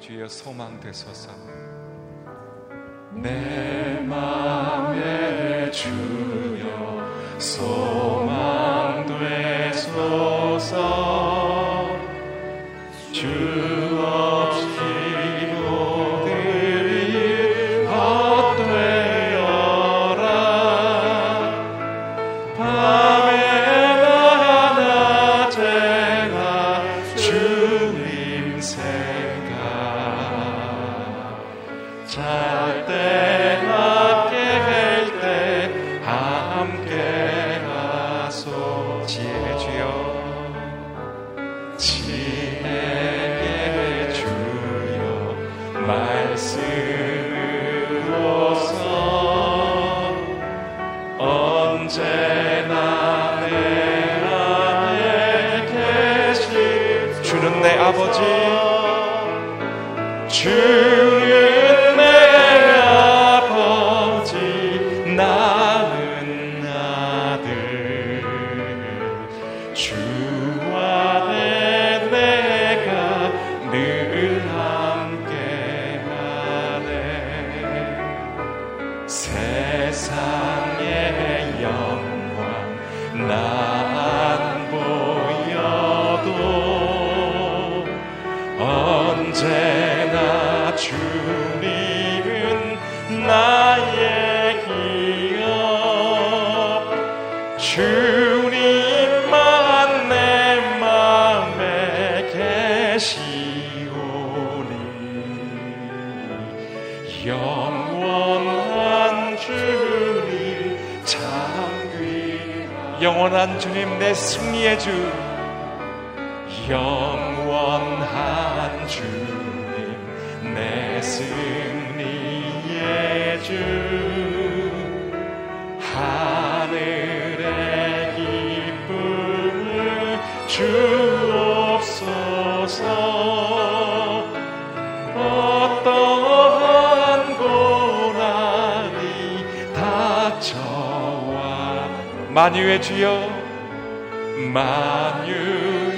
주여 소망 되소서. 내 마음에 주여 소망 영 만유의 주여 만유의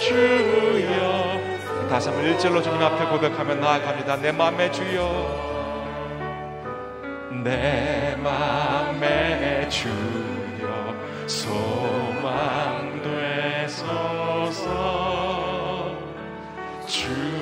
주여. 다시 한번 일절로 주님 앞에 고백하며 나아갑니다. 내 맘의 주여 내 맘의 주여. 소 주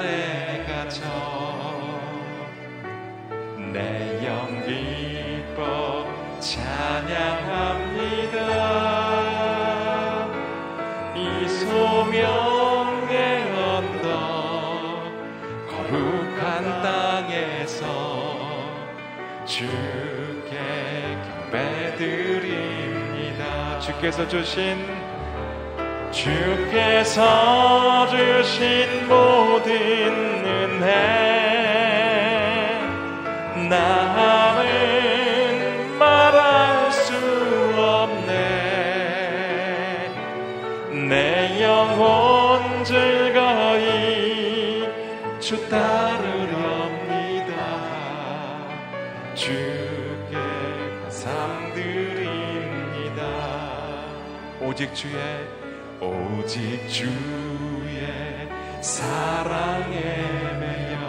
주께서 주신 주께서 주신 모든 은혜 나는 말할 수 없네. 내 영혼 즐거이 주 따르렵니다. 주 오직 주의 오직 주의 사랑에 매여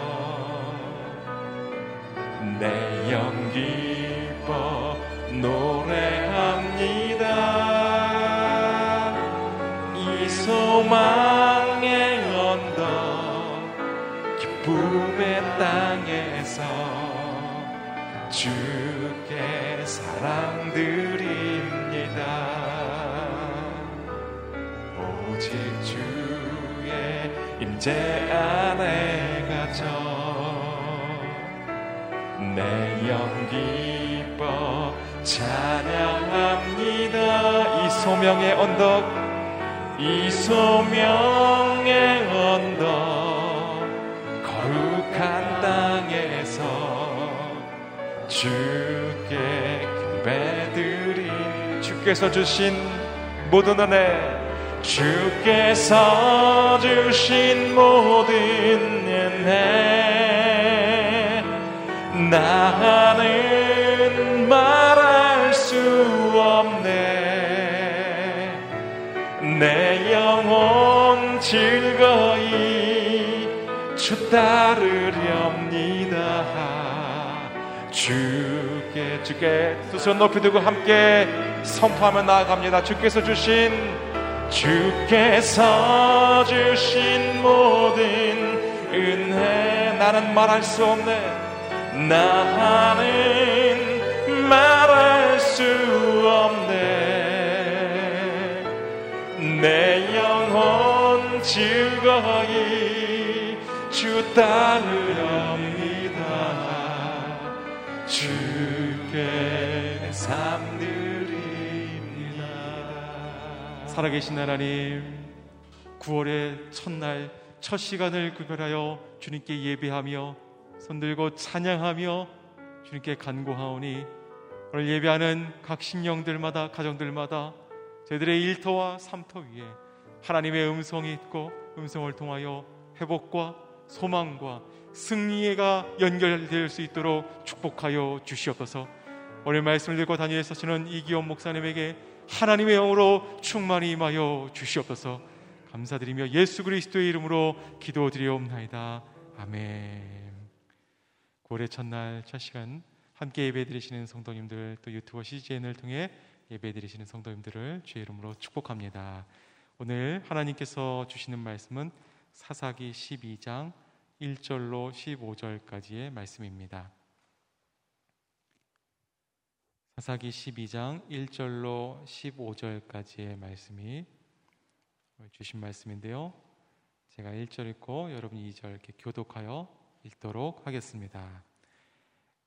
내 영 기뻐 노래 임재 안에 갇혀 내영 기뻐 찬양합니다. 이 소명의 언덕 이 소명의 언덕 거룩한 땅에서 주께 경배드리 주께서 주신 모든 은혜 주께서 주신 모든 은혜 나는 말할 수 없네. 내 영혼 즐거이 주 따르렵니다. 주께 주께. 두 손 높이 들고 함께 선포하며 나아갑니다. 주께서 주신 주께서 주신 모든 은혜 나는 말할 수 없네. 나는 말할 수 없네. 내 영혼 즐거이 주 따르렵 살아계신 하나님 9월의 첫날 첫 시간을 구별하여 주님께 예배하며 손들고 찬양하며 주님께 간구하오니 오늘 예배하는 각 신령들마다 가정들마다 저희들의 일터와 삼터 위에 하나님의 음성이 있고 음성을 통하여 회복과 소망과 승리가 연결될 수 있도록 축복하여 주시옵소서. 오늘 말씀을 듣고 다니엘 서시는 이기원 목사님에게 하나님의 영으로 충만히 임하여 주시옵소서. 감사드리며 예수 그리스도의 이름으로 기도드리옵나이다. 아멘. 올해 첫날 첫 시간 함께 예배 드리시는 성도님들 또 유튜버 CGN을 통해 예배 드리시는 성도님들을 주의 이름으로 축복합니다. 오늘 하나님께서 주시는 말씀은 사사기 12장 1절로 15절까지의 말씀입니다. 사사기 12장 1절로 15절까지의 말씀이 주신 말씀인데요. 제가 1절 읽고 여러분이 2절 이렇게 교독하여 읽도록 하겠습니다.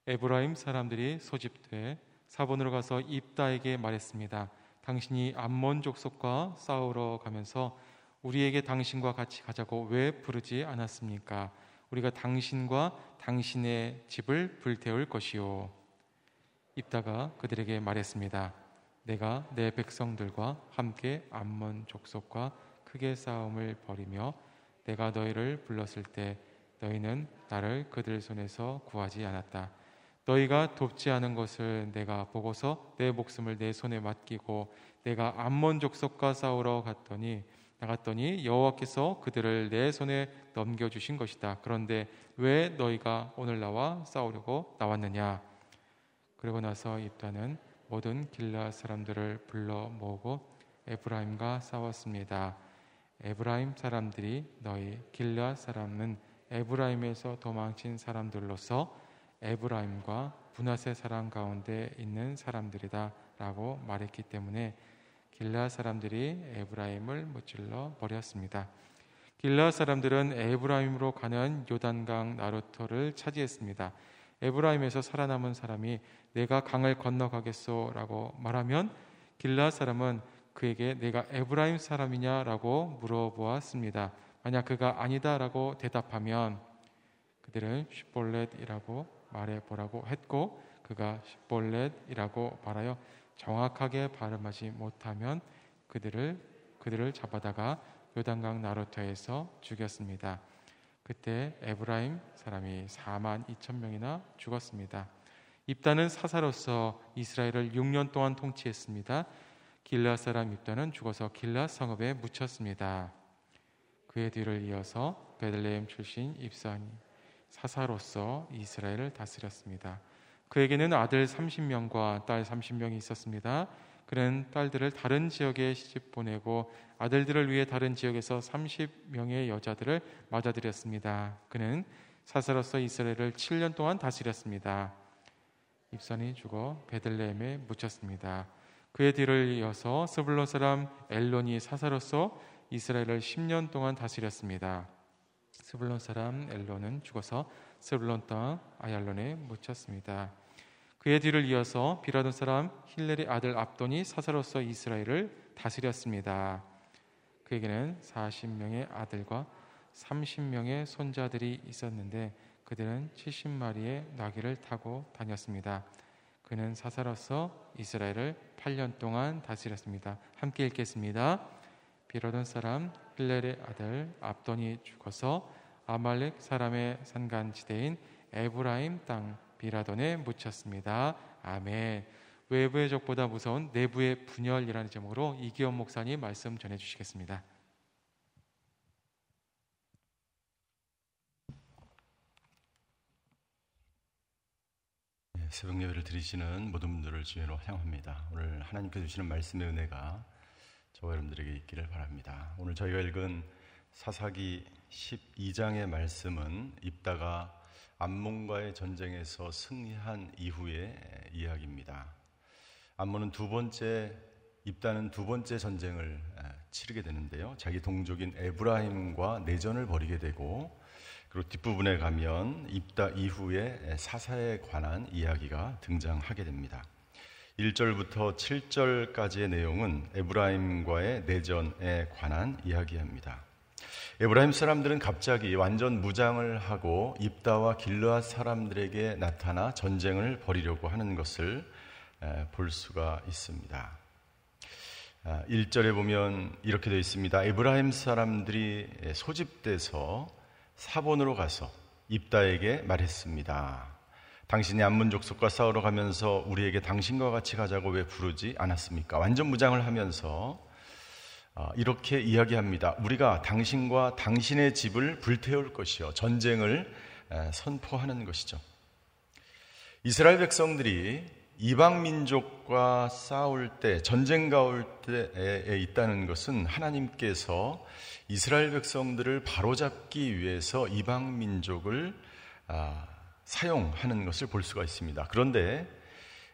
에브라임 사람들이 소집돼 사본으로 가서 입다에게 말했습니다. 당신이 암몬 족속과 싸우러 가면서 우리에게 당신과 같이 가자고 왜 부르지 않았습니까? 우리가 당신과 당신의 집을 불태울 것이요. 입다가 그들에게 말했습니다. 내가 내 백성들과 함께 암몬 족속과 크게 싸움을 벌이며 내가 너희를 불렀을 때 너희는 나를 그들 손에서 구하지 않았다. 너희가 돕지 않은 것을 내가 보고서 내 목숨을 내 손에 맡기고 내가 암몬 족속과 싸우러 갔더니 나갔더니 여호와께서 그들을 내 손에 넘겨 주신 것이다. 그런데 왜 너희가 오늘 나와 싸우려고 나왔느냐? 그리고 나서 입다는 모든 길르앗 사람들을 불러 모으고 에브라임과 싸웠습니다. 에브라임 사람들이 너희 길르앗 사람은 에브라임에서 도망친 사람들로서 에브라임과 므낫세 사람 가운데 있는 사람들이다 라고 말했기 때문에 길르앗 사람들이 에브라임을 무찔러 버렸습니다. 길르앗 사람들은 에브라임으로 가는 요단강 나루터를 차지했습니다. 에브라임에서 살아남은 사람이 내가 강을 건너가겠소라고 말하면 길르앗 사람은 그에게 네가 에브라임 사람이냐라고 물어보았습니다. 만약 그가 아니다라고 대답하면 그들은 쉽볼렛이라고 말해 보라고 했고 그가 십볼렛이라고 말하여 정확하게 발음하지 못하면 그들을 그들을 잡아다가 요단강 나루터에서 죽였습니다. 그때 에브라임 사람이 4만 2천 명이나 죽었습니다. 입다는 사사로서 이스라엘을 6년 동안 통치했습니다. 길라 사람 입다는 죽어서 길라 성읍에 묻혔습니다. 그의 뒤를 이어서 베들레헴 출신 입사니 사사로서 이스라엘을 다스렸습니다. 그에게는 아들 30명과 딸 30명이 있었습니다. 그는 딸들을 다른 지역에 시집 보내고 아들들을 위해 다른 지역에서 30명의 여자들을 맞아들였습니다. 그는 사사로서 이스라엘을 7년 동안 다스렸습니다. 입산이 죽어 베들레헴에 묻혔습니다. 그의 뒤를 이어서 스불론 사람 엘론이 사사로서 이스라엘을 10년 동안 다스렸습니다. 스불론 사람 엘론은 죽어서 스불론 땅 아얄론에 묻혔습니다. 그의 뒤를 이어서 비라돈 사람 힐렐의 아들 압돈이 사사로서 이스라엘을 다스렸습니다. 그에게는 40명의 아들과 30명의 손자들이 있었는데 그들은 70마리의 나귀를 타고 다녔습니다. 그는 사사로서 이스라엘을 8년 동안 다스렸습니다. 함께 읽겠습니다. 비라돈 사람 힐렐의 아들 압돈이 죽어서 아말렉 사람의 산간지대인 에브라임 땅 비라돈에 묻혔습니다. 아멘. 외부의 적보다 무서운 내부의 분열이라는 제목으로 이기원 목사님 말씀 전해 주시겠습니다. 네, 새벽 예배를 드리시는 모든 분들을 주의로 환영합니다. 오늘 하나님께서 주시는 말씀의 은혜가 저와 여러분들에게 있기를 바랍니다. 오늘 저희가 읽은 사사기 12장의 말씀은 입다가 암몬과의 전쟁에서 승리한 이후의 이야기입니다. 암몬은 두 번째 입다는 두 번째 전쟁을 치르게 되는데요. 자기 동족인 에브라임과 내전을 벌이게 되고 그리고 뒷부분에 가면 입다 이후에 사사에 관한 이야기가 등장하게 됩니다. 1절부터 7절까지의 내용은 에브라임과의 내전에 관한 이야기입니다. 에브라임 사람들은 갑자기 완전 무장을 하고 입다와 길르앗 사람들에게 나타나 전쟁을 벌이려고 하는 것을 볼 수가 있습니다. 1절에 아, 보면 이렇게 되어 있습니다. 에브라임 사람들이 소집돼서 사본으로 가서 입다에게 말했습니다. 당신이 암문 족속과 싸우러 가면서 우리에게 당신과 같이 가자고 왜 부르지 않았습니까? 완전 무장을 하면서 아, 이렇게 이야기합니다. 우리가 당신과 당신의 집을 불태울 것이요. 전쟁을 선포하는 것이죠. 이스라엘 백성들이 이방 민족과 싸울 때, 전쟁 가올 때에 있다는 것은 하나님께서 이스라엘 백성들을 바로잡기 위해서 이방 민족을 아, 사용하는 것을 볼 수가 있습니다. 그런데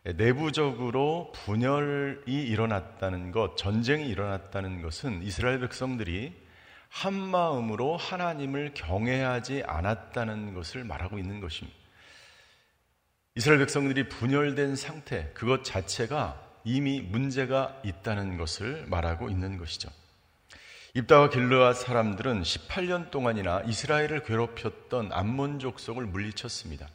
내부적으로 분열이 일어났다는 것, 전쟁이 일어났다는 것은 이스라엘 백성들이 한 마음으로 하나님을 경외하지 않았다는 것을 말하고 있는 것입니다. 이스라엘 백성들이 분열된 상태, 그것 자체가 이미 문제가 있다는 것을 말하고 있는 것이죠. 입다와 길르앗 사람들은 18년 동안이나 이스라엘을 괴롭혔던 암몬 족속을 물리쳤습니다.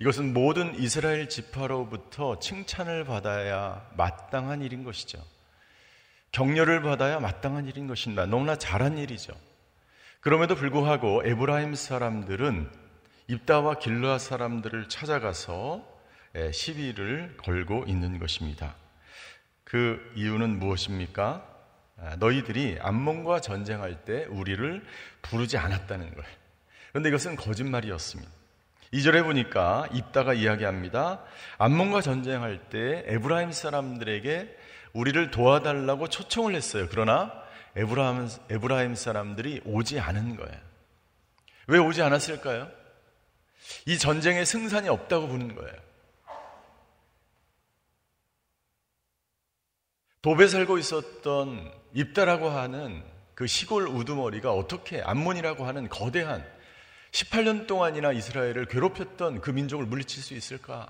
이것은 모든 이스라엘 지파로부터 칭찬을 받아야 마땅한 일인 것이죠. 격려를 받아야 마땅한 일인 것입니다. 너무나 잘한 일이죠. 그럼에도 불구하고 에브라임 사람들은 입다와 길르아 사람들을 찾아가서 시비를 걸고 있는 것입니다. 그 이유는 무엇입니까? 아, 너희들이 암몬과 전쟁할 때 우리를 부르지 않았다는 걸. 그런데 이것은 거짓말이었습니다. 2절에 보니까 입다가 이야기합니다. 암몬과 전쟁할 때 에브라임 사람들에게 우리를 도와달라고 초청을 했어요. 그러나 에브라임, 에브라임 사람들이 오지 않은 거예요. 왜 오지 않았을까요? 이 전쟁에 승산이 없다고 보는 거예요. 돕에 살고 있었던 입다라고 하는 그 시골 우두머리가 어떻게 암몬이라고 하는 거대한 18년 동안이나 이스라엘을 괴롭혔던 그 민족을 물리칠 수 있을까?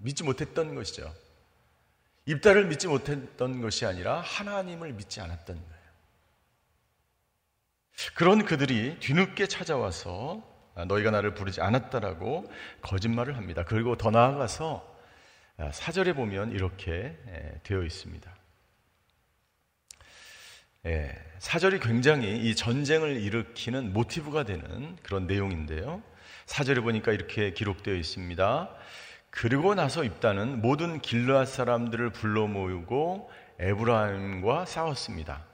믿지 못했던 것이죠. 입다를 믿지 못했던 것이 아니라 하나님을 믿지 않았던 거예요. 그런 그들이 뒤늦게 찾아와서 너희가 나를 부르지 않았다라고 거짓말을 합니다. 그리고 더 나아가서 사절에 보면 이렇게 되어 있습니다. 예, 사절이 굉장히 이 전쟁을 일으키는 모티브가 되는 그런 내용인데요. 사절에 보니까 이렇게 기록되어 있습니다. 그리고 나서 입다는 모든 길르앗 사람들을 불러 모으고 에브라임과 싸웠습니다.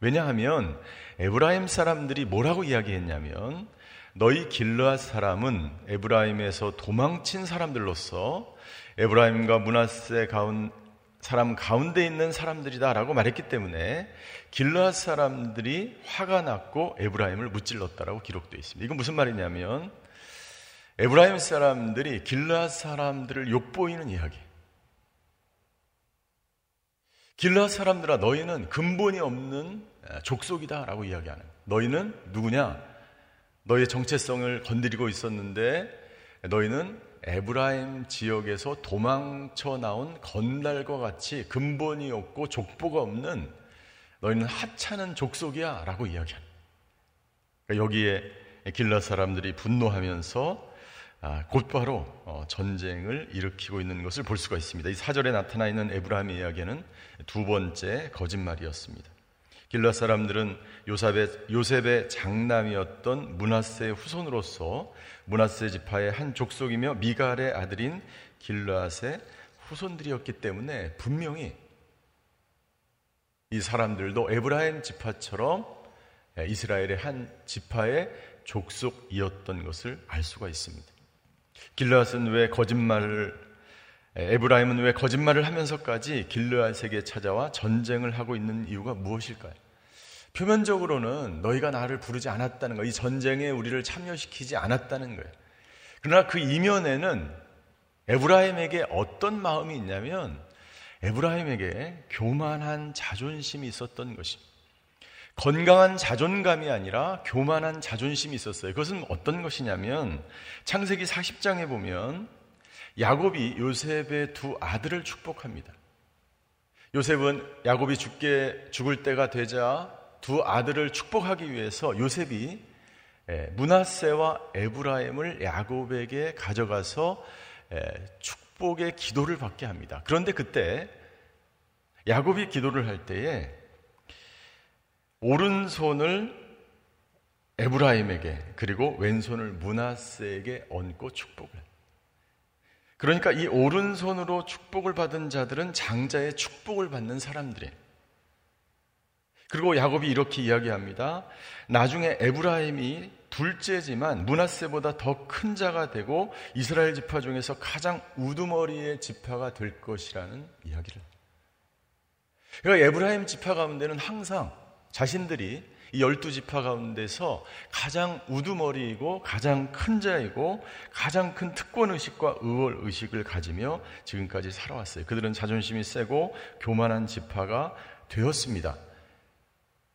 왜냐하면 에브라임 사람들이 뭐라고 이야기했냐면 너희 길르앗 사람은 에브라임에서 도망친 사람들로서 에브라임과 문하세 가운 사람 가운데 있는 사람들이다라고 말했기 때문에 길르앗 사람들이 화가 났고 에브라임을 무찔렀다라고 기록되어 있습니다. 이건 무슨 말이냐면 에브라임 사람들이 길르앗 사람들을 욕보이는 이야기. 길르앗 사람들아 너희는 근본이 없는 족속이다라고 이야기하는. 너희는 누구냐? 너희의 정체성을 건드리고 있었는데 너희는 에브라임 지역에서 도망쳐 나온 건달과 같이 근본이 없고 족보가 없는 너희는 하찮은 족속이야 라고 이야기합니다. 그러니까 여기에 길라 사람들이 분노하면서 아, 곧바로 어, 전쟁을 일으키고 있는 것을 볼 수가 있습니다. 이 사절에 나타나 있는 에브라임의 이야기는 두 번째 거짓말이었습니다. 길라 사람들은 요셉의, 요셉의 장남이었던 문하세의 후손으로서 문하세 지파의 한 족속이며 미갈의 아들인 길라앗의 후손들이었기 때문에 분명히 이 사람들도 에브라임 지파처럼 이스라엘의 한 지파의 족속이었던 것을 알 수가 있습니다. 길르앗은 왜 거짓말을 에브라임은 왜 거짓말을 하면서까지 길르앗에게 찾아와 전쟁을 하고 있는 이유가 무엇일까요? 표면적으로는 너희가 나를 부르지 않았다는 거, 이 전쟁에 우리를 참여시키지 않았다는 거예요. 그러나 그 이면에는 에브라임에게 어떤 마음이 있냐면 에브라임에게 교만한 자존심이 있었던 것입니다. 건강한 자존감이 아니라 교만한 자존심이 있었어요. 그것은 어떤 것이냐면 창세기 40장에 보면 야곱이 요셉의 두 아들을 축복합니다. 요셉은 야곱이 죽게 죽을 때가 되자 두 아들을 축복하기 위해서 요셉이 문하세와 에브라임을 야곱에게 가져가서 축복의 기도를 받게 합니다. 그런데 그때 야곱이 기도를 할 때에 오른손을 에브라임에게 그리고 왼손을 문하세에게 얹고 축복을 그러니까 이 오른손으로 축복을 받은 자들은 장자의 축복을 받는 사람들이에요. 그리고 야곱이 이렇게 이야기합니다. 나중에 에브라임이 둘째지만 문하세보다 더 큰 자가 되고 이스라엘 지파 중에서 가장 우두머리의 지파가 될 것이라는 이야기를. 그러니까 에브라임 지파 가운데는 항상 자신들이 이 열두 지파 가운데서 가장 우두머리이고 가장 큰 자이고 가장 큰 특권 의식과 의월 의식을 가지며 지금까지 살아왔어요. 그들은 자존심이 세고 교만한 지파가 되었습니다.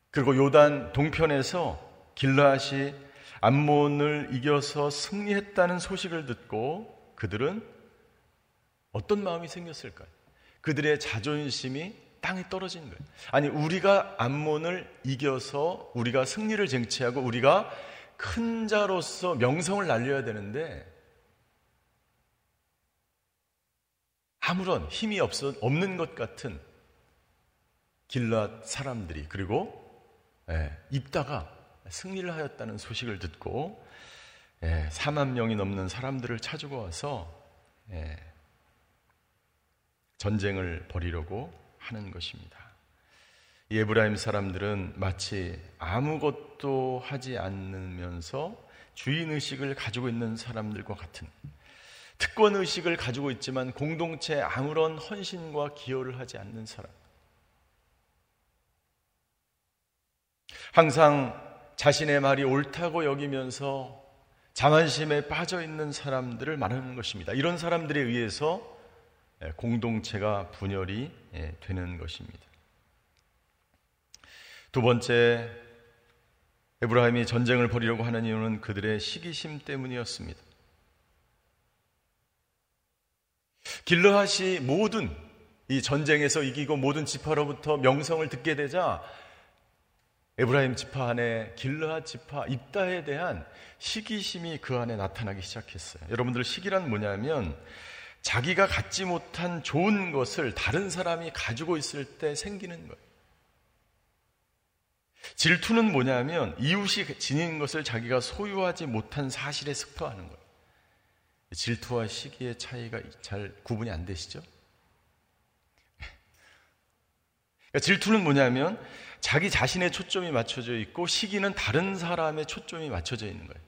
그리고 요단 동편에서 길라앗이 암몬을 이겨서 승리했다는 소식을 듣고 그들은 어떤 마음이 생겼을까요? 그들의 자존심이 땅에 떨어진 거예요. 아니, 우리가 암몬을 이겨서 우리가 승리를 쟁취하고 우리가 큰 자로서 명성을 날려야 되는데 아무런 힘이 없어, 없는 것 같은 길랏 사람들이 그리고 예, 입다가 승리를 하였다는 소식을 듣고 예, 4만 명이 넘는 사람들을 찾고 와서 예, 전쟁을 벌이려고 하는 것입니다. 이 에브라임 사람들은 마치 아무것도 하지 않으면서 주인 의식을 가지고 있는 사람들과 같은 특권 의식을 가지고 있지만 공동체에 아무런 헌신과 기여를 하지 않는 사람. 항상 자신의 말이 옳다고 여기면서 자만심에 빠져 있는 사람들을 말하는 것입니다. 이런 사람들에 의해서 예, 공동체가 분열이 예, 되는 것입니다. 두 번째, 에브라임이 전쟁을 벌이려고 하는 이유는 그들의 시기심 때문이었습니다. 길르앗이 모든 이 전쟁에서 이기고 모든 지파로부터 명성을 듣게 되자 에브라임 지파 안에 길르앗 지파 입다에 대한 시기심이 그 안에 나타나기 시작했어요. 여러분들 시기란 뭐냐면 자기가 갖지 못한 좋은 것을 다른 사람이 가지고 있을 때 생기는 거예요. 질투는 뭐냐면 이웃이 지닌 것을 자기가 소유하지 못한 사실에 습터하는 거예요. 질투와 시기의 차이가 잘 구분이 안 되시죠? 그러니까 질투는 뭐냐면 자기 자신의 초점이 맞춰져 있고 시기는 다른 사람의 초점이 맞춰져 있는 거예요.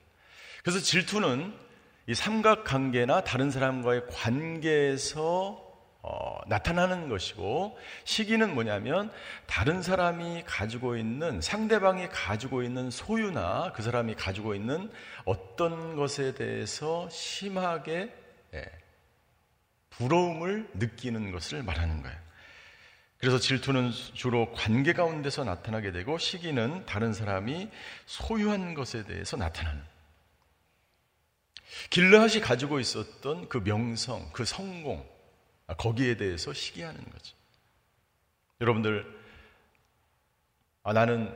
그래서 질투는 이 삼각관계나 다른 사람과의 관계에서 어, 나타나는 것이고 시기는 뭐냐면 다른 사람이 가지고 있는 상대방이 가지고 있는 소유나 그 사람이 가지고 있는 어떤 것에 대해서 심하게 예, 부러움을 느끼는 것을 말하는 거예요. 그래서 질투는 주로 관계 가운데서 나타나게 되고 시기는 다른 사람이 소유한 것에 대해서 나타나는. 길르앗이 가지고 있었던 그 명성, 그 성공, 거기에 대해서 시기하는 거죠. 여러분들, 아, 나는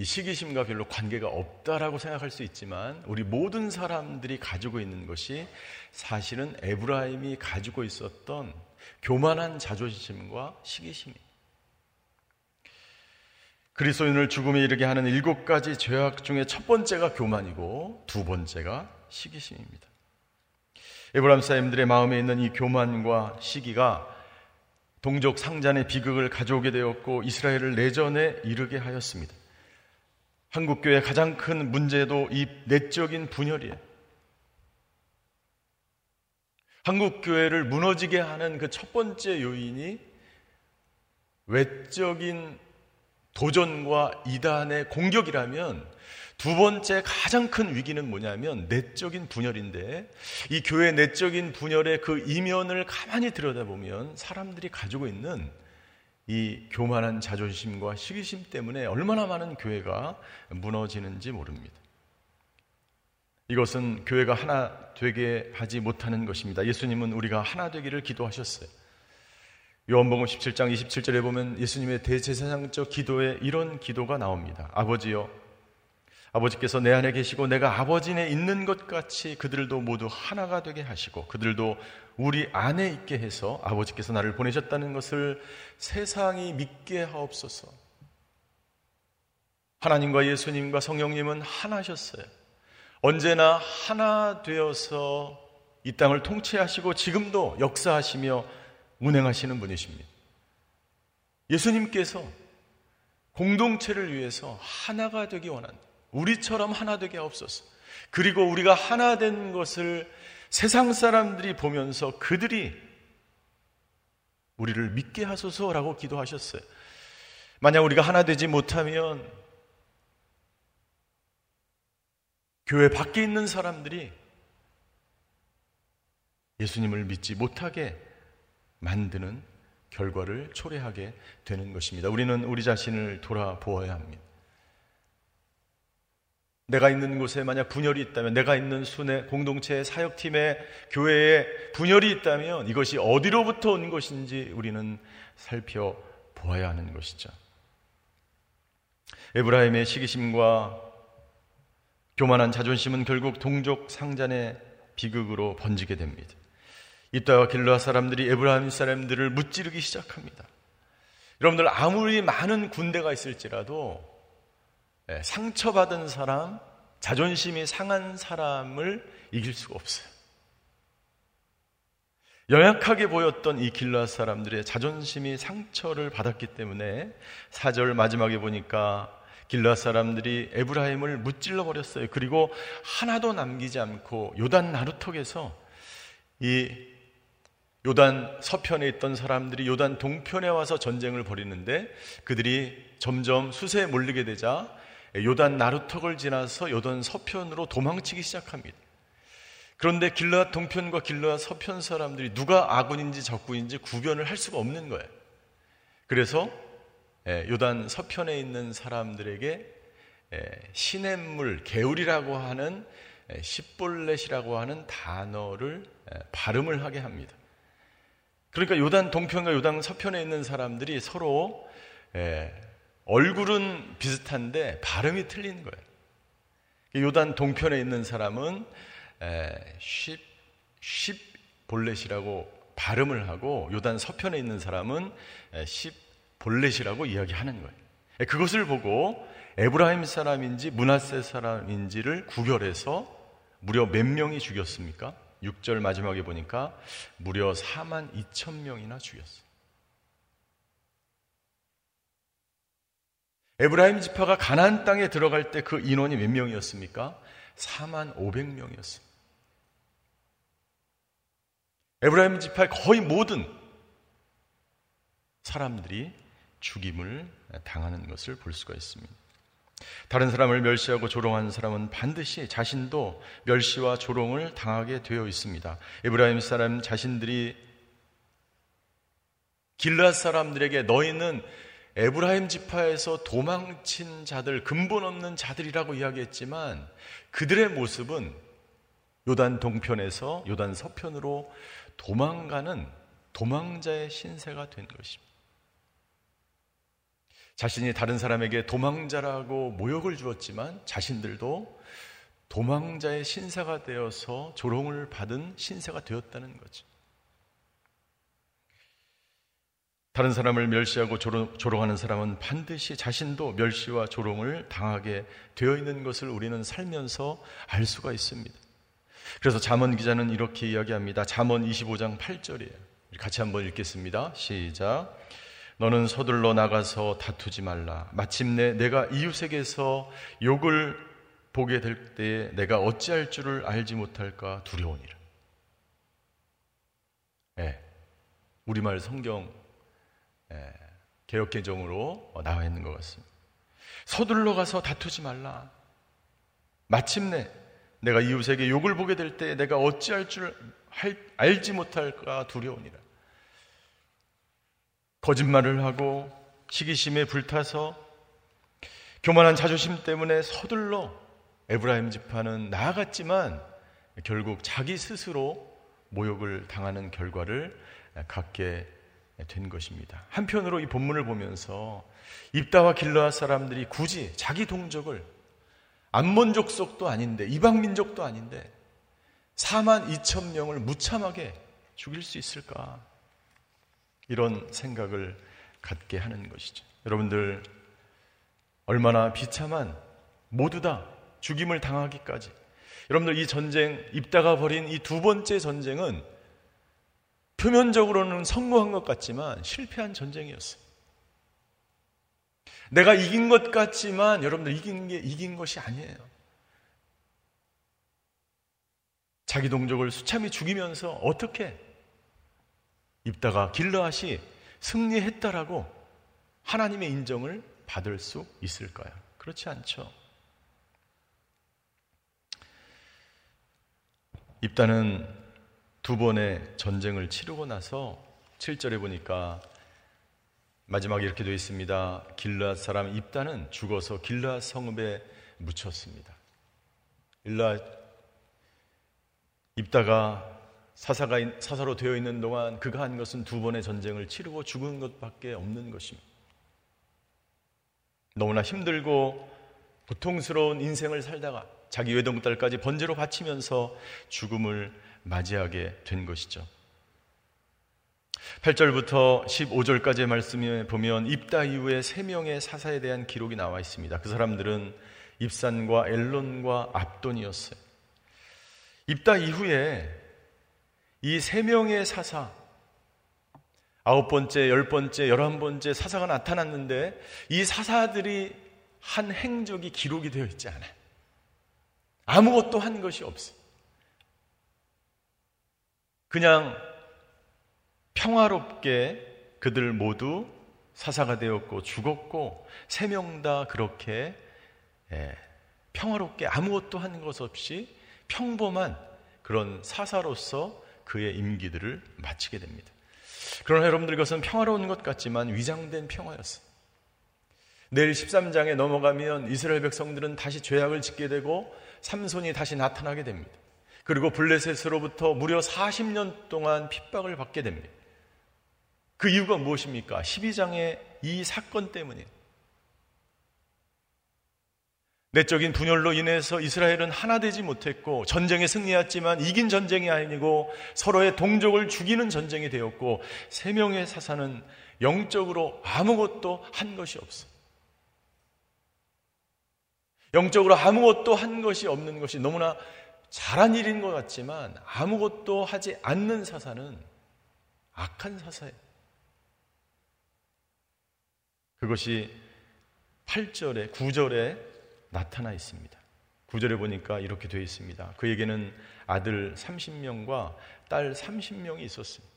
이 시기심과 별로 관계가 없다라고 생각할 수 있지만 우리 모든 사람들이 가지고 있는 것이 사실은 에브라임이 가지고 있었던 교만한 자존심과 시기심입니다. 그리스도인을 죽음에 이르게 하는 일곱 가지 죄악 중에 첫 번째가 교만이고 두 번째가 시기심입니다. 에브람 사람들의 마음에 있는 이 교만과 시기가 동족 상잔의 비극을 가져오게 되었고 이스라엘을 내전에 이르게 하였습니다. 한국교회 가장 큰 문제도 이 내적인 분열이에요. 한국 교회를 무너지게 하는 그 첫 번째 요인이 외적인 도전과 이단의 공격이라면 두 번째 가장 큰 위기는 뭐냐면 내적인 분열인데 이 교회 내적인 분열의 그 이면을 가만히 들여다보면 사람들이 가지고 있는 이 교만한 자존심과 시기심 때문에 얼마나 많은 교회가 무너지는지 모릅니다. 이것은 교회가 하나 되게 하지 못하는 것입니다. 예수님은 우리가 하나 되기를 기도하셨어요. 요한복음 17장 27절에 보면 예수님의 대제사장적 기도에 이런 기도가 나옵니다. 아버지여, 아버지께서 내 안에 계시고 내가 아버지 에 있는 것 같이 그들도 모두 하나가 되게 하시고 그들도 우리 안에 있게 해서 아버지께서 나를 보내셨다는 것을 세상이 믿게 하옵소서. 하나님과 예수님과 성령님은 하나셨어요. 언제나 하나 되어서 이 땅을 통치하시고 지금도 역사하시며 운행하시는 분이십니다. 예수님께서 공동체를 위해서 하나가 되기 원한다. 우리처럼 하나 되게 없어서 그리고 우리가 하나 된 것을 세상 사람들이 보면서 그들이 우리를 믿게 하소서라고 기도하셨어요. 만약 우리가 하나 되지 못하면 교회 밖에 있는 사람들이 예수님을 믿지 못하게 만드는 결과를 초래하게 되는 것입니다. 우리는 우리 자신을 돌아보아야 합니다. 내가 있는 곳에 만약 분열이 있다면, 내가 있는 순회 공동체 사역팀에 교회에 분열이 있다면 이것이 어디로부터 온 것인지 우리는 살펴보아야 하는 것이죠. 에브라임의 시기심과 교만한 자존심은 결국 동족 상잔의 비극으로 번지게 됩니다. 이따가 길라 사람들이 에브라임 사람들을 무찌르기 시작합니다. 여러분들 아무리 많은 군대가 있을지라도 예, 상처받은 사람, 자존심이 상한 사람을 이길 수가 없어요. 연약하게 보였던 이 길라 사람들의 자존심이 상처를 받았기 때문에 사절 마지막에 보니까 길라 사람들이 에브라임을 무찔러 버렸어요. 그리고 하나도 남기지 않고 요단 나루턱에서 이 요단 서편에 있던 사람들이 요단 동편에 와서 전쟁을 벌이는데 그들이 점점 수세에 몰리게 되자 요단 나루턱을 지나서 요단 서편으로 도망치기 시작합니다. 그런데 길라 동편과 길라 서편 사람들이 누가 아군인지 적군인지 구별을 할 수가 없는 거예요. 그래서 예, 요단 서편에 있는 사람들에게 예, 시냇물 개울이라고 하는 예, 십볼렛이라고 하는 단어를 발음을 하게 합니다. 그러니까 요단 동편과 요단 서편에 있는 사람들이 서로 얼굴은 비슷한데 발음이 틀린 거예요. 요단 동편에 있는 사람은 쉽, 쉽 볼렛이라고 발음을 하고 요단 서편에 있는 사람은 십볼렛이라고 이야기하는 거예요. 예, 그것을 보고 에브라임 사람인지 므낫세 사람인지를 구별해서 무려 몇 명이 죽였습니까? 6절 마지막에 보니까 무려 4만 2천 명이나 죽였어요. 에브라임 지파가 가나안 땅에 들어갈 때 그 인원이 몇 명이었습니까? 4만 500명이었어요. 에브라임 지파의 거의 모든 사람들이 죽임을 당하는 것을 볼 수가 있습니다. 다른 사람을 멸시하고 조롱하는 사람은 반드시 자신도 멸시와 조롱을 당하게 되어 있습니다. 에브라임 사람 자신들이 길르앗 사람들에게 너희는 에브라임 지파에서 도망친 자들, 근본 없는 자들이라고 이야기했지만 그들의 모습은 요단 동편에서 요단 서편으로 도망가는 도망자의 신세가 된 것입니다. 자신이 다른 사람에게 도망자라고 모욕을 주었지만 자신들도 도망자의 신세가 되어서 조롱을 받은 신세가 되었다는 거죠. 다른 사람을 멸시하고 조롱, 하는 사람은 반드시 자신도 멸시와 조롱을 당하게 되어 있는 것을 우리는 살면서 알 수가 있습니다. 그래서 잠언 기자는 이렇게 이야기합니다. 잠언 25장 8절이에요. 같이 한번 읽겠습니다. 시작. 너는 서둘러 나가서 다투지 말라. 마침내 내가 이웃에게서 욕을 보게 될 때에 내가 어찌할 줄을 알지 못할까 두려우니라. 네. 우리말 성경 네. 개혁 개정으로 나와 있는 것 같습니다. 서둘러 가서 다투지 말라. 마침내 내가 이웃에게 욕을 보게 될 때 내가 어찌할 줄 알지 못할까 두려우니라. 거짓말을 하고 시기심에 불타서 교만한 자존심 때문에 서둘러 에브라임 지파는 나아갔지만 결국 자기 스스로 모욕을 당하는 결과를 갖게 된 것입니다. 한편으로 이 본문을 보면서 입다와 길러아 사람들이 굳이 자기 동족을 안몬 족 속도 아닌데 이방 민족도 아닌데 4만 2천 명을 무참하게 죽일 수 있을까? 이런 생각을 갖게 하는 것이죠. 여러분들 얼마나 비참한 모두 다 죽임을 당하기까지 여러분들 이 전쟁 입다가 벌인 이 두 번째 전쟁은 표면적으로는 성공한 것 같지만 실패한 전쟁이었어요. 내가 이긴 것 같지만 여러분들 이긴 게 이긴 것이 아니에요. 자기 동족을 수참히 죽이면서 어떻게 입다가 길러앗이 승리했다라고 하나님의 인정을 받을 수 있을까요? 그렇지 않죠. 입다는 두 번의 전쟁을 치르고 나서 7절에 보니까 마지막에 이렇게 되어 있습니다. 길라앗 사람 입다는 죽어서 길라앗 성읍에 묻혔습니다. 길라앗 입다가 사사가 사사로 되어 있는 동안 그가 한 것은 두 번의 전쟁을 치르고 죽은 것밖에 없는 것입니다. 너무나 힘들고 고통스러운 인생을 살다가 자기 외동딸까지 번제로 바치면서 죽음을 맞이하게 된 것이죠. 8절부터 15절까지의 말씀에 보면 입다 이후에 세 명의 사사에 대한 기록이 나와 있습니다. 그 사람들은 입산과 엘론과 압돈이었어요. 입다 이후에 이 세 명의 사사, 아홉 번째, 열 번째, 열한 번째 사사가 나타났는데 이 사사들이 한 행적이 기록이 되어 있지 않아요. 아무것도 한 것이 없어. 그냥 평화롭게 그들 모두 사사가 되었고 죽었고 세 명 다 그렇게 예, 평화롭게 아무것도 한 것 없이 평범한 그런 사사로서 그의 임기들을 마치게 됩니다. 그러나 여러분들 이것은 평화로운 것 같지만 위장된 평화였어요. 내일 13장에 넘어가면 이스라엘 백성들은 다시 죄악을 짓게 되고 삼손이 다시 나타나게 됩니다. 그리고 블레셋으로부터 무려 40년 동안 핍박을 받게 됩니다. 그 이유가 무엇입니까? 12장의 이 사건 때문이에요. 내적인 분열로 인해서 이스라엘은 하나 되지 못했고 전쟁에 승리했지만 이긴 전쟁이 아니고 서로의 동족을 죽이는 전쟁이 되었고 세 명의 사사는 영적으로 아무것도 한 것이 없어. 영적으로 아무것도 한 것이 없는 것이 너무나 잘한 일인 것 같지만 아무것도 하지 않는 사사는 악한 사사예요. 그것이 8절에 9절에 나타나 있습니다. 구절에 보니까 이렇게 되어 있습니다. 그에게는 아들 30명과 딸 30명이 있었습니다.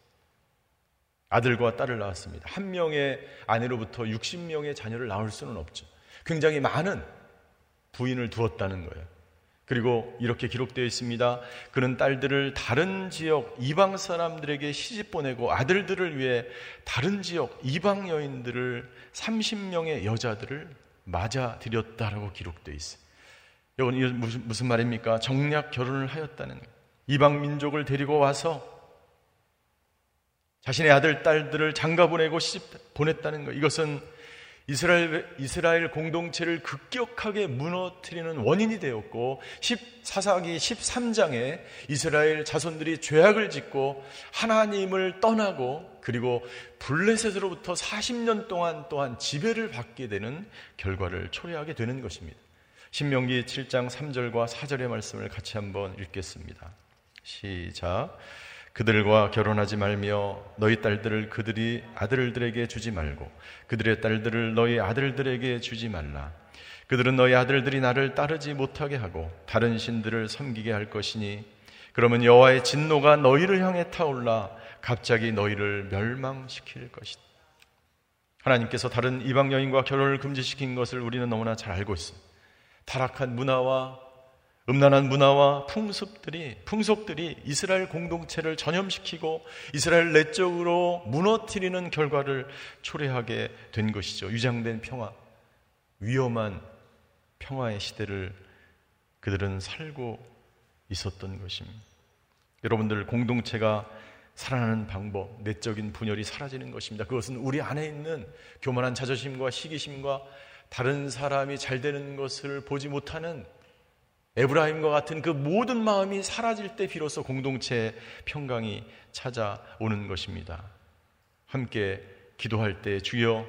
아들과 딸을 낳았습니다. 한 명의 아내로부터 60명의 자녀를 낳을 수는 없죠. 굉장히 많은 부인을 두었다는 거예요. 그리고 이렇게 기록되어 있습니다. 그는 딸들을 다른 지역 이방 사람들에게 시집 보내고 아들들을 위해 다른 지역 이방 여인들을 30명의 여자들을 맞아 들였다라고 기록되어 있어요. 이건 무슨, 무슨 말입니까? 정략 결혼을 하였다는. 이방 민족을 데리고 와서 자신의 아들, 딸들을 장가 보내고 시집 보냈다는 것. 이것은 이스라엘, 이스라엘 공동체를 급격하게 무너뜨리는 원인이 되었고 14사기 13장에 이스라엘 자손들이 죄악을 짓고 하나님을 떠나고 그리고 블레셋으로부터 40년 동안 또한 지배를 받게 되는 결과를 초래하게 되는 것입니다. 신명기 7장 3절과 4절의 말씀을 같이 한번 읽겠습니다. 시작. 그들과 결혼하지 말며 너희 딸들을 그들이 아들들에게 주지 말고 그들의 딸들을 너희 아들들에게 주지 말라. 그들은 너희 아들들이 나를 따르지 못하게 하고 다른 신들을 섬기게 할 것이니 그러면 여호와의 진노가 너희를 향해 타올라 갑자기 너희를 멸망시킬 것이다. 하나님께서 다른 이방 여인과 결혼을 금지시킨 것을 우리는 너무나 잘 알고 있습니다. 타락한 문화와 음란한 문화와 풍습들이 풍속들이 이스라엘 공동체를 전염시키고 이스라엘 내적으로 무너뜨리는 결과를 초래하게 된 것이죠. 유장된 평화, 위험한 평화의 시대를 그들은 살고 있었던 것입니다. 여러분들 공동체가 살아나는 방법, 내적인 분열이 사라지는 것입니다. 그것은 우리 안에 있는 교만한 자존심과 시기심과 다른 사람이 잘 되는 것을 보지 못하는 에브라임과 같은 그 모든 마음이 사라질 때 비로소 공동체의 평강이 찾아오는 것입니다. 함께 기도할 때 주여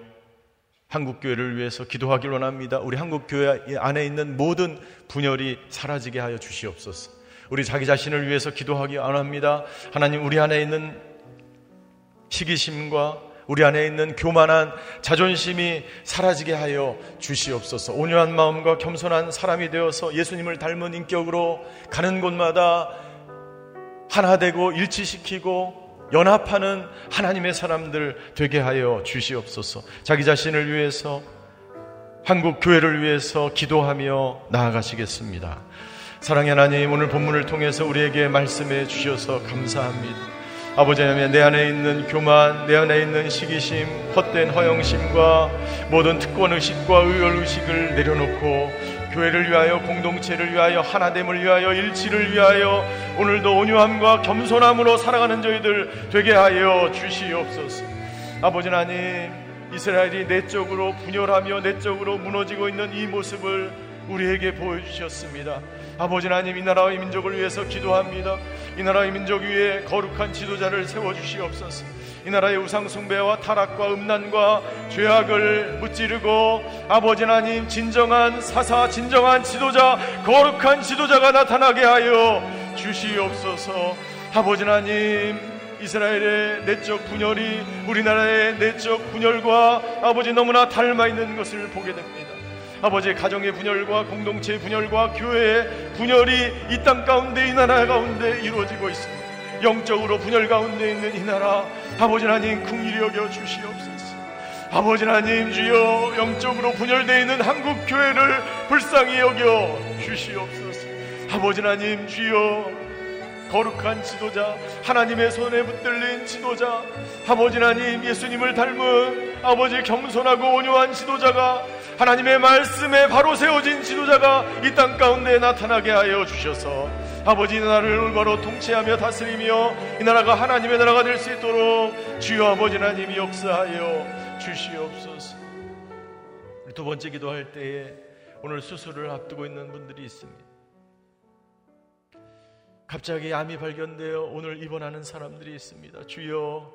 한국교회를 위해서 기도하길 원합니다. 우리 한국교회 안에 있는 모든 분열이 사라지게 하여 주시옵소서. 우리 자기 자신을 위해서 기도하기 원합니다. 하나님 우리 안에 있는 시기심과 우리 안에 있는 교만한 자존심이 사라지게 하여 주시옵소서. 온유한 마음과 겸손한 사람이 되어서 예수님을 닮은 인격으로 가는 곳마다 하나 되고 일치시키고 연합하는 하나님의 사람들 되게 하여 주시옵소서. 자기 자신을 위해서 한국 교회를 위해서 기도하며 나아가시겠습니다. 사랑의 하나님, 오늘 본문을 통해서 우리에게 말씀해 주셔서 감사합니다. 아버지 하나님 내 안에 있는 교만, 내 안에 있는 시기심, 헛된 허영심과 모든 특권 의식과 의열 의식을 내려놓고 교회를 위하여 공동체를 위하여 하나됨을 위하여 일치를 위하여 오늘도 온유함과 겸손함으로 살아가는 저희들 되게 하여 주시옵소서. 아버지 하나님 이스라엘이 내적으로 분열하며 내적으로 무너지고 있는 이 모습을 우리에게 보여주셨습니다. 아버지 하나님 이 나라의 민족을 위해서 기도합니다. 이 나라의 민족 위에 거룩한 지도자를 세워 주시옵소서. 이 나라의 우상 숭배와 타락과 음란과 죄악을 무찌르고 아버지 하나님 진정한 사사 진정한 지도자 거룩한 지도자가 나타나게 하여 주시옵소서. 아버지 하나님 이스라엘의 내적 분열이 우리나라의 내적 분열과 아버지 너무나 닮아 있는 것을 보게 됩니다. 아버지 가정의 분열과 공동체의 분열과 교회의 분열이 이 땅 가운데 이 나라 가운데 이루어지고 있습니다. 영적으로 분열 가운데 있는 이 나라 아버지 하나님 긍휼히 여겨 주시옵소서. 아버지 하나님 주여 영적으로 분열되어 있는 한국 교회를 불쌍히 여겨 주시옵소서. 아버지 하나님 주여 거룩한 지도자, 하나님의 손에 붙들린 지도자, 아버지 하나님 예수님을 닮은 아버지 겸손하고 온유한 지도자가 하나님의 말씀에 바로 세워진 지도자가 이 땅 가운데 나타나게 하여 주셔서 아버지 나라를 올바로 통치하며 다스리며 이 나라가 하나님의 나라가 될 수 있도록 주여 아버지 하나님이 역사하여 주시옵소서. 두 번째 기도할 때에 오늘 수술을 앞두고 있는 분들이 있습니다. 갑자기 암이 발견되어 오늘 입원하는 사람들이 있습니다. 주여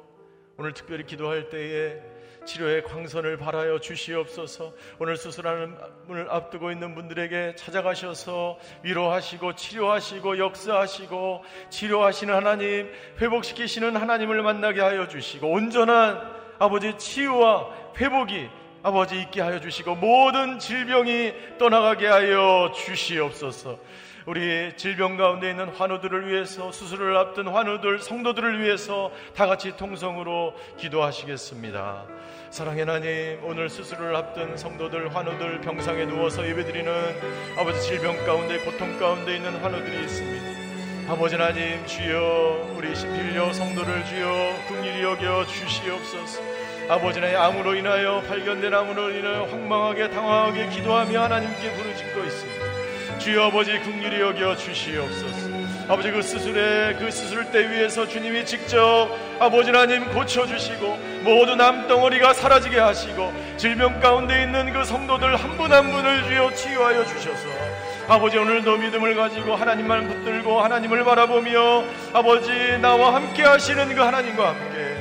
오늘 특별히 기도할 때에 치료의 광선을 바라여 주시옵소서. 오늘 수술하는 분을 앞두고 있는 분들에게 찾아가셔서 위로하시고 치료하시고 역사하시고 치료하시는 하나님, 회복시키시는 하나님을 만나게 하여 주시고 온전한 아버지 치유와 회복이 아버지 있게 하여 주시고 모든 질병이 떠나가게 하여 주시옵소서. 우리 질병 가운데 있는 환우들을 위해서 수술을 앞둔 환우들 성도들을 위해서 다 같이 통성으로 기도하시겠습니다. 사랑의 하나님 오늘 수술을 앞둔 성도들 환우들 병상에 누워서 예배드리는 아버지 질병 가운데 고통 가운데 있는 환우들이 있습니다. 아버지 하나님 주여 우리 신필려 성도를 주여 긍휼히 여겨 주시옵소서. 아버지 하나님 암으로 인하여 발견된 암으로 인하여 황망하게 당황하게 기도하며 하나님께 부르짖고 있습니다. 주여 아버지 긍휼히 여겨 주시옵소서. 아버지 그 수술에 그 수술대 위에서 주님이 직접 아버지 하나님 고쳐 주시고 모두 남덩어리가 사라지게 하시고 질병 가운데 있는 그 성도들 한분한 분을 주여 치유하여 주셔서 아버지 오늘도 믿음을 가지고 하나님만 붙들고 하나님을 바라보며 아버지 나와 함께 하시는 그 하나님과 함께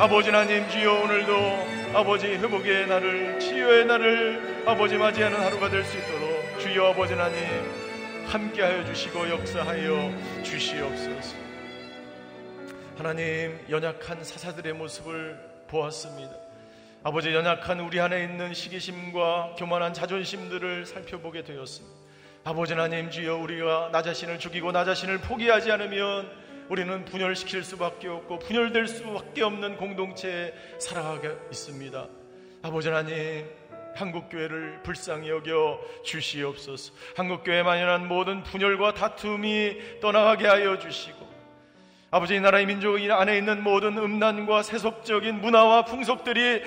아버지 하나님 주여 오늘도 아버지 회복의 날을 치유의 날을 아버지 맞이하는 하루가 될 수 있도록 주여 아버지 하나님 함께하여 주시고 역사하여 주시옵소서. 하나님 연약한 사사들의 모습을 보았습니다. 아버지 연약한 우리 안에 있는 시기심과 교만한 자존심들을 살펴보게 되었습니다. 아버지 하나님 주여 우리가 나 자신을 죽이고 나 자신을 포기하지 않으면 우리는 분열시킬 수밖에 없고 분열될 수밖에 없는 공동체에 살아가게 있습니다. 아버지 하나님 한국교회를 불쌍히 여겨 주시옵소서. 한국교회 만연한 모든 분열과 다툼이 떠나가게 하여 주시고 아버지 나라의 민족 안에 있는 모든 음란과 세속적인 문화와 풍속들이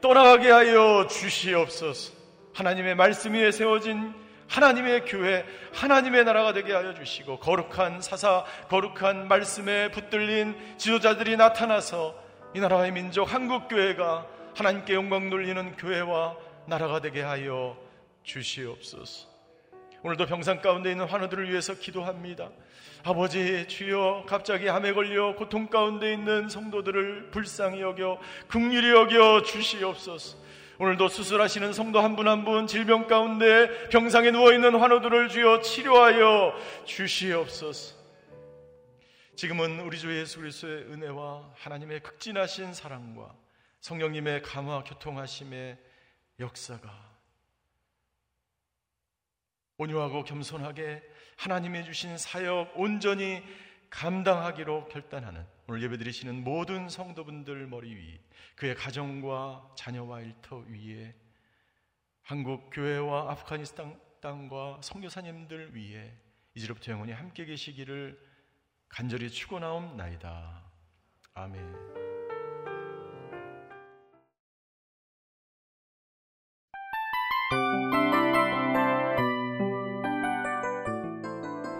떠나가게 하여 주시옵소서. 하나님의 말씀 위에 세워진 하나님의 교회, 하나님의 나라가 되게 하여 주시고 거룩한 사사, 거룩한 말씀에 붙들린 지도자들이 나타나서 이 나라의 민족 한국 교회가 하나님께 영광 돌리는 교회와 나라가 되게 하여 주시옵소서. 오늘도 병상 가운데 있는 환우들을 위해서 기도합니다. 아버지 주여 갑자기 암에 걸려 고통 가운데 있는 성도들을 불쌍히 여겨 긍휼히 여겨 주시옵소서. 오늘도 수술하시는 성도 한분 한 분 질병 가운데 병상에 누워 있는 환우들을 주여 치료하여 주시옵소서. 지금은 우리 주 예수 그리스도의 은혜와 하나님의 극진하신 사랑과 성령님의 감화 교통하심의 역사가 온유하고 겸손하게 하나님의 주신 사역 온전히 감당하기로 결단하는 오늘 예배드리시는 모든 성도분들 머리 위 그의 가정과 자녀와 일터 위에 한국 교회와 아프가니스탄 땅과 선교사님들 위에 이제로부터 영원히 함께 계시기를 간절히 축원하옵나이다. 아멘.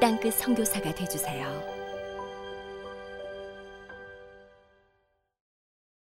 땅끝 성교사가 되주세요